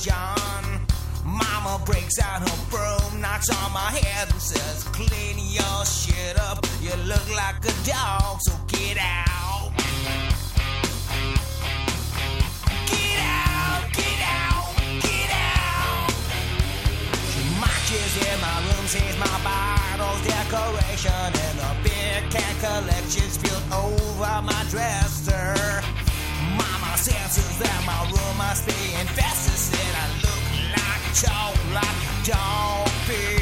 confusion. Mama breaks out her broom, knocks on my head and says, Clean your shit up. You look like a dog, so get out. Get out, get out, get out. She marches in my room, sees my bottles, decoration, and a big cat collection spilled over my dresser. Mama senses that my room must be infested, said I look like chalk, like dog.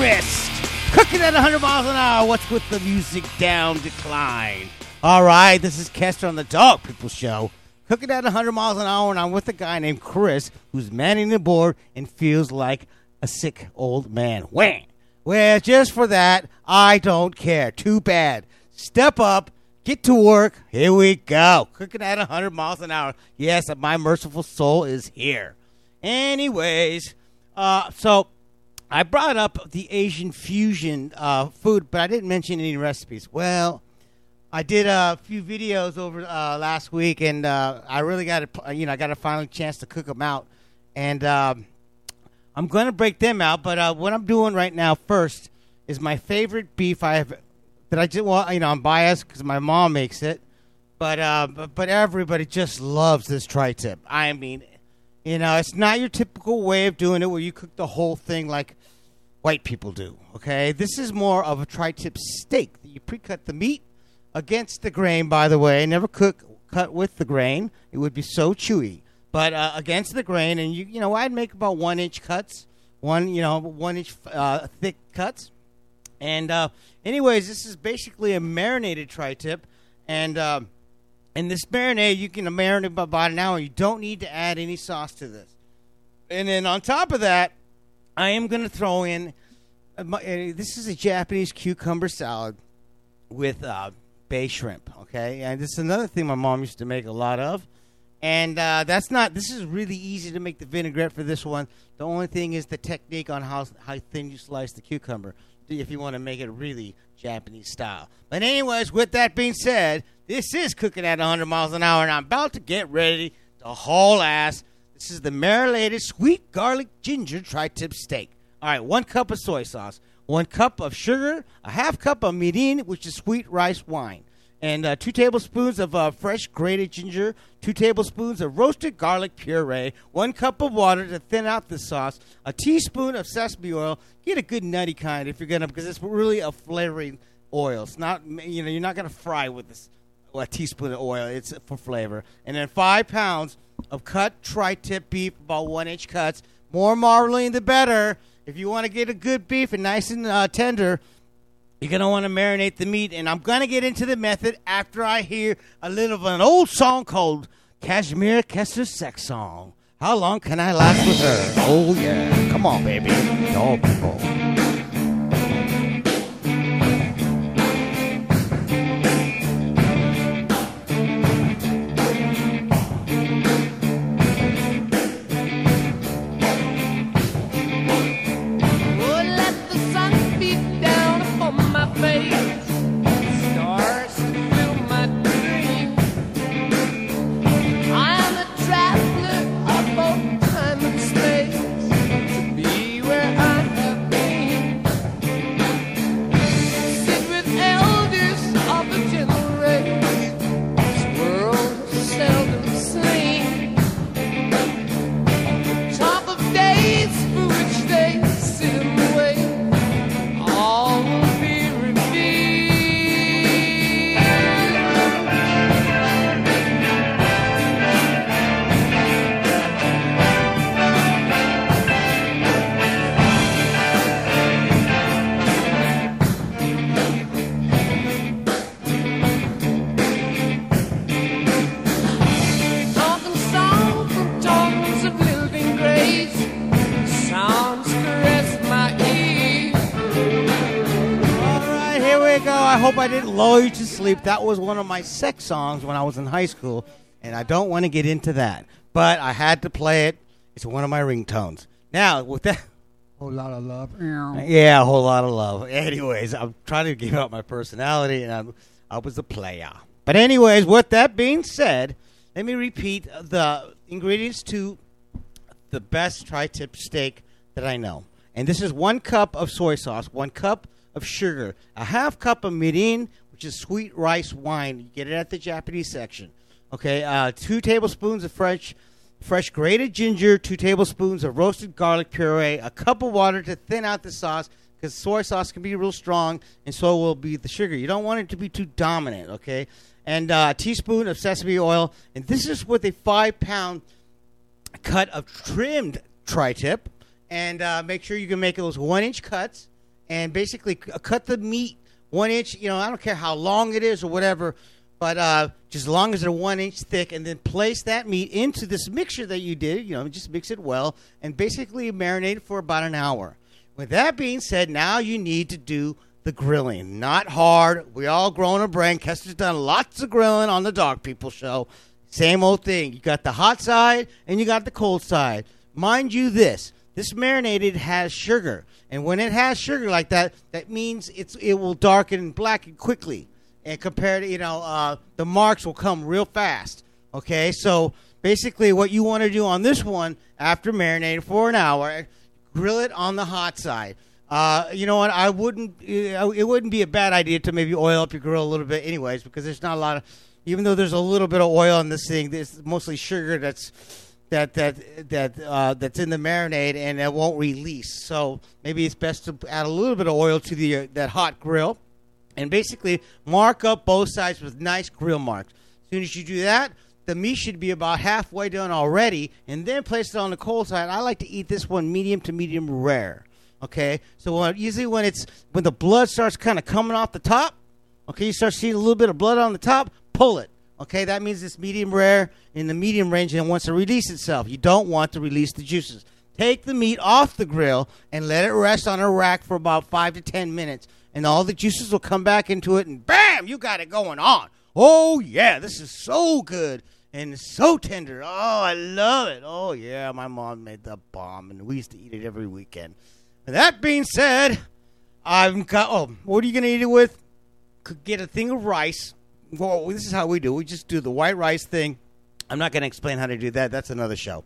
Hey, Cooking at 100 miles an hour. What's with the music down decline? All right, this is Kester on the Dog People Show. Cooking at 100 miles an hour, and I'm with a guy named Chris who's manning the board and feels like a sick old man. Wham! Well, just for that, I don't care. Too bad. Step up, get to work. Here we go. Cooking at 100 miles an hour. Yes, my merciful soul is here. Anyways, uh, so I brought up the Asian fusion uh, food, but I didn't mention any recipes. Well, I did a few videos over uh, last week, and uh, I really got a you know I got a final chance to cook them out, and um, I'm going to break them out. But uh, what I'm doing right now first is my favorite beef I have that I just well you know I'm biased because my mom makes it, but uh, but, but everybody just loves this tri-tip. I mean, you know, it's not your typical way of doing it where you cook the whole thing like white people do. Okay, this is more of a tri-tip steak. You pre-cut the meat against the grain. By the way, never cook cut with the grain. It would be so chewy. But uh, against the grain, and you you know, I'd make about one inch cuts, one you know one inch uh, thick cuts. And uh, anyways, this is basically a marinated tri-tip, and uh, and this marinade you can marinate about an hour. You don't need to add any sauce to this. And then on top of that, I am going to throw in. Uh, uh, this is a Japanese cucumber salad with uh, bay shrimp. Okay, and this is another thing my mom used to make a lot of. And uh, that's not. This is really easy to make the vinaigrette for this one. The only thing is the technique on how how thin you slice the cucumber if you want to make it really Japanese style. But anyways, with that being said, this is cooking at 100 miles an hour, and I'm about to get ready to haul ass. This is the marinated sweet garlic ginger tri-tip steak. All right, one cup of soy sauce, one cup of sugar, a half cup of mirin, which is sweet rice wine, and uh, two tablespoons of uh, fresh grated ginger, two tablespoons of roasted garlic puree, one cup of water to thin out the sauce, a teaspoon of sesame oil. Get a good nutty kind if you're gonna, because it's really a flavoring oil. It's not, you know, you're not gonna fry with this a teaspoon of oil. It's for flavor, and then five pounds of cut tri-tip beef, about one inch cuts. More marbling, the better. If you want to get a good beef and nice and uh, tender, you're to want to marinate the meat, and I'm to get into the method after I hear a little of an old song called Kashmir Kester's Sex Song. How long can I last with her? Oh, yeah. Come on, baby. Dog people. I hope I didn't lull you to sleep. That was one of my sex songs when I was in high school, and I don't want to get into that. But I had to play it. It's one of my ringtones. Now, with that. Whole lot of love. Yeah, a whole lot of love. Anyways, I'm trying to give out my personality, and I'm, I was a player. But anyways, with that being said, let me repeat the ingredients to the best tri-tip steak that I know. And this is one cup of soy sauce, one cup of sugar, a half cup of mirin, which is sweet rice wine. You get it at the Japanese section. Okay, uh, two tablespoons of fresh fresh grated ginger, two tablespoons of roasted garlic puree, a cup of water to thin out the sauce because soy sauce can be real strong, and so will be the sugar. You don't want it to be too dominant, okay? And uh, a teaspoon of sesame oil, and this is with a five pound cut of trimmed tri-tip, and uh, make sure you can make those one inch cuts, and basically cut the meat one inch. You know, I don't care how long it is or whatever, but uh, just as long as they're one inch thick, and then place that meat into this mixture that you did. You know, just mix it well, and basically marinate it for about an hour. With that being said, now you need to do the grilling. Not hard. We all grow grown a brain. Kester's done lots of grilling on the Dog People Show. Same old thing. You got the hot side and you got the cold side. Mind you, this this marinated has sugar, and when it has sugar like that, that means it's it will darken and blacken quickly. And compared to you know, uh, the marks will come real fast. Okay, so basically, what you want to do on this one after marinating for an hour, grill it on the hot side. Uh, you know what? I wouldn't. uh, It wouldn't be a bad idea to maybe oil up your grill a little bit, anyways, because there's not a lot of. Even though there's a little bit of oil in this thing, there's mostly sugar that's that that that uh, that's in the marinade and it won't release. So maybe it's best to add a little bit of oil to the uh, that hot grill, and basically mark up both sides with nice grill marks. As soon as you do that, the meat should be about halfway done already, and then place it on the cold side. I like to eat this one medium to medium rare. Okay, so when, usually when it's when the blood starts kind of coming off the top, okay, you start seeing a little bit of blood on the top, pull it. Okay, that means it's medium rare in the medium range and it wants to release itself. You don't want to release the juices. Take the meat off the grill and let it rest on a rack for about five to ten minutes, and all the juices will come back into it, and bam, you got it going on. Oh yeah, this is so good and so tender. Oh, I love it. Oh yeah, my mom made the bomb, and we used to eat it every weekend. And that being said, I've got. Oh, what are you gonna eat it with? Could get a thing of rice. Well, this is how we do. We just do the white rice thing. I'm not gonna explain how to do that. That's another show.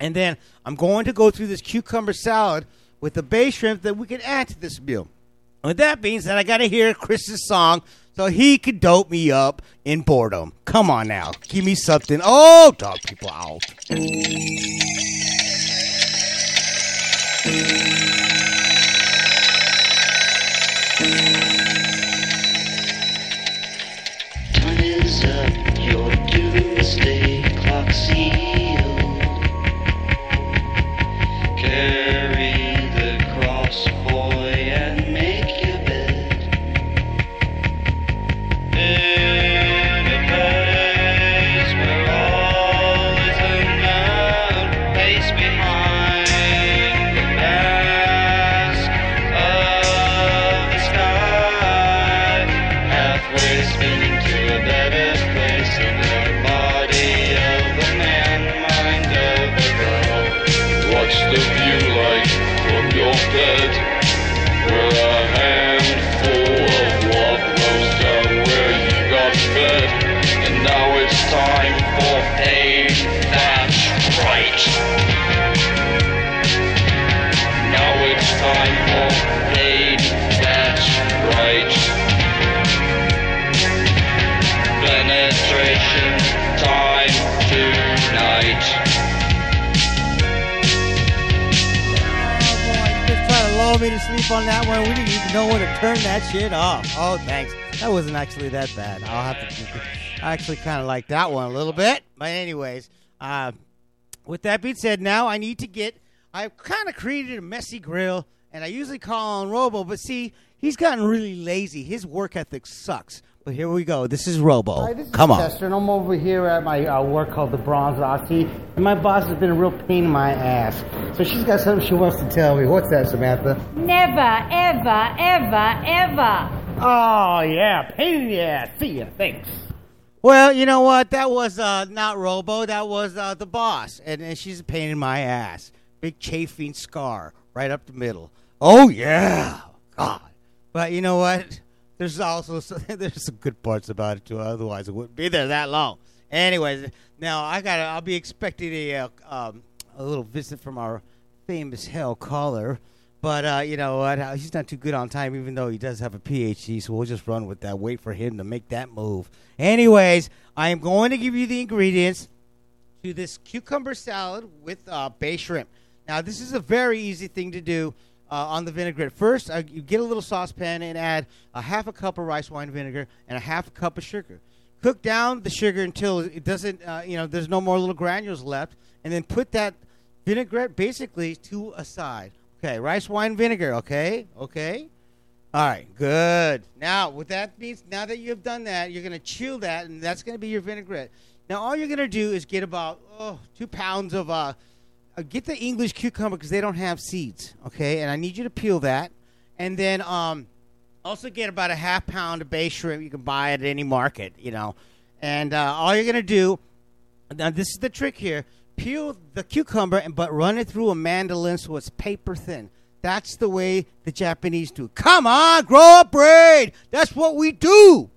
And then I'm going to go through this cucumber salad with the bay shrimp that we can add to this meal. With that being said, I got to hear Chris's song so he could dope me up in boredom. Come on now. Give me something. Oh, dog people out. Me to sleep on that one. We didn't even know when to turn that shit off. Oh, thanks. That wasn't actually that bad. I'll have to. I actually kind of like that one a little bit. But anyways, uh, with that being said, now I need to get. I've kind of created a messy grill, and I usually call on Robo, but see, he's gotten really lazy. His work ethic sucks. But here we go. This is Robo. Hi, this is Come on. Chester, and I'm over here at my uh, work called the Bronze Aussie, and my boss has been a real pain in my ass. So she's got something she wants to tell me. What's that, Samantha? Never, ever, ever, ever Oh yeah, pain in the ass. See ya. Thanks. Well, you know what? That was uh, not Robo. That was uh, the boss, and, and she's a pain in my ass. Big chafing scar right up the middle. Oh yeah, God. But you know what? There's also some, there's some good parts about it too. Otherwise, it wouldn't be there that long. Anyways, now I got I'll be expecting a uh, um, a little visit from our famous hell caller. But uh, you know what? Uh, he's not too good on time, even though he does have a PhD. So we'll just run with that. Wait for him to make that move. Anyways, I am going to give you the ingredients to this cucumber salad with uh, bay shrimp. Now, this is a very easy thing to do uh, on the vinaigrette. First, uh, you get a little saucepan and add a half a cup of rice wine vinegar and a half a cup of sugar. Cook down the sugar until it doesn't, uh, you know, there's no more little granules left, and then put that vinaigrette basically to a side. Okay, rice wine vinegar. Okay, okay. All right, good. Now, what that means, now that you have done that, you're going to chill that, and that's going to be your vinaigrette. Now, all you're going to do is get about oh, two pounds of uh, uh, get the English cucumber because they don't have seeds. Okay, and I need you to peel that, and then um, also get about a half pound of bay shrimp. You can buy it at any market, you know. And uh, all you're to do now, this is the trick here. Peel the cucumber, and but run it through a mandolin so it's paper thin. That's the way the Japanese do. Come on, grow a braid. That's what we do.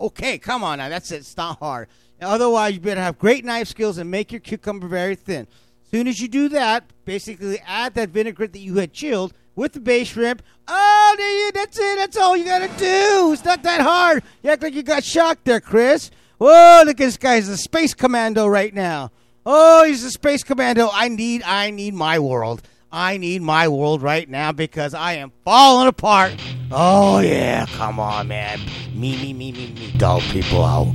Okay, come on now. That's it. It's not hard. Otherwise, you better have great knife skills and make your cucumber very thin. Soon as you do that, basically add that vinaigrette that you had chilled with the bay shrimp. Oh, there you, that's it. That's all you gotta do. It's not that hard. You act like you got shocked there, Chris. Whoa, look at this guy. He's a space commando right now. Oh, he's a space commando. I need, I need my world. I need my world right now because I am falling apart. Oh yeah, come on, man. Me, me, me, me, me. Dog people out.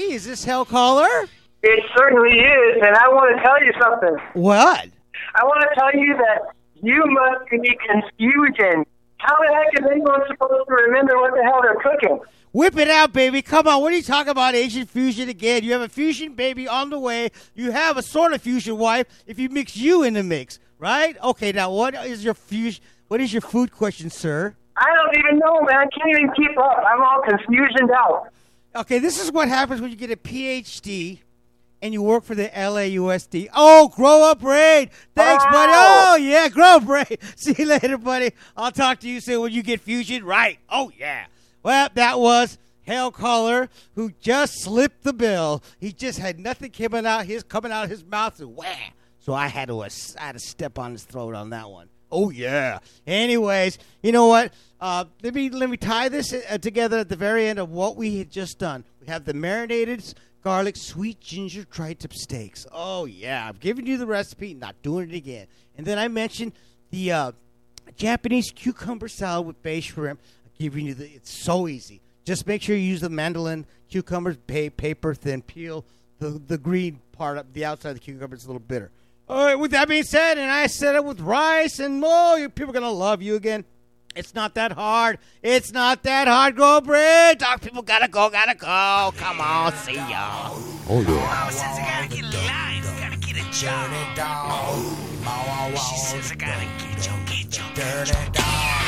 Is this Hell Caller? It certainly is, and I want to tell you something. What? I want to tell you that you must be confusion. How the heck is anyone supposed to remember what the hell they're cooking? Whip it out, baby. Come on. What are you talking about Asian fusion again? You have a fusion baby on the way. You have a sort of fusion wife if you mix you in the mix, right? Okay, now what is your fusion? What is your food question, sir? I don't even know, man. I can't even keep up. I'm all confusioned out. Okay, this is what happens when you get a PhD and you work for the LAUSD. Oh, grow up, Raid. Thanks, buddy. Oh. Yeah, grow up, Raid. See you later, buddy. I'll talk to you soon when you get fusion right. Oh, yeah. Well, that was Hell Caller who just slipped the bill. He just had nothing coming out his coming out of his mouth and whah. So I had to I had to step on his throat on that one. Oh yeah. Anyways, you know what? Uh, let me let me tie this uh, together at the very end of what we had just done. We have the marinated garlic sweet ginger tri-tip steaks. Oh yeah, I've given you the recipe, not doing it again. And then I mentioned the uh, Japanese cucumber salad with bay shrimp. I'm giving you the. It's so easy. Just make sure you use the mandolin cucumbers, pa- paper thin peel. The the green part of the outside of the cucumber is a little bitter. All right. With that being said, and I said it with rice, and oh, you people are gonna love you again. It's not that hard. It's not that hard. Go, Brit. Dog people gotta go, gotta go. Come on, see ya. Oh, since I gotta get a life, gotta get a job. She says I gotta get you, get you, get you.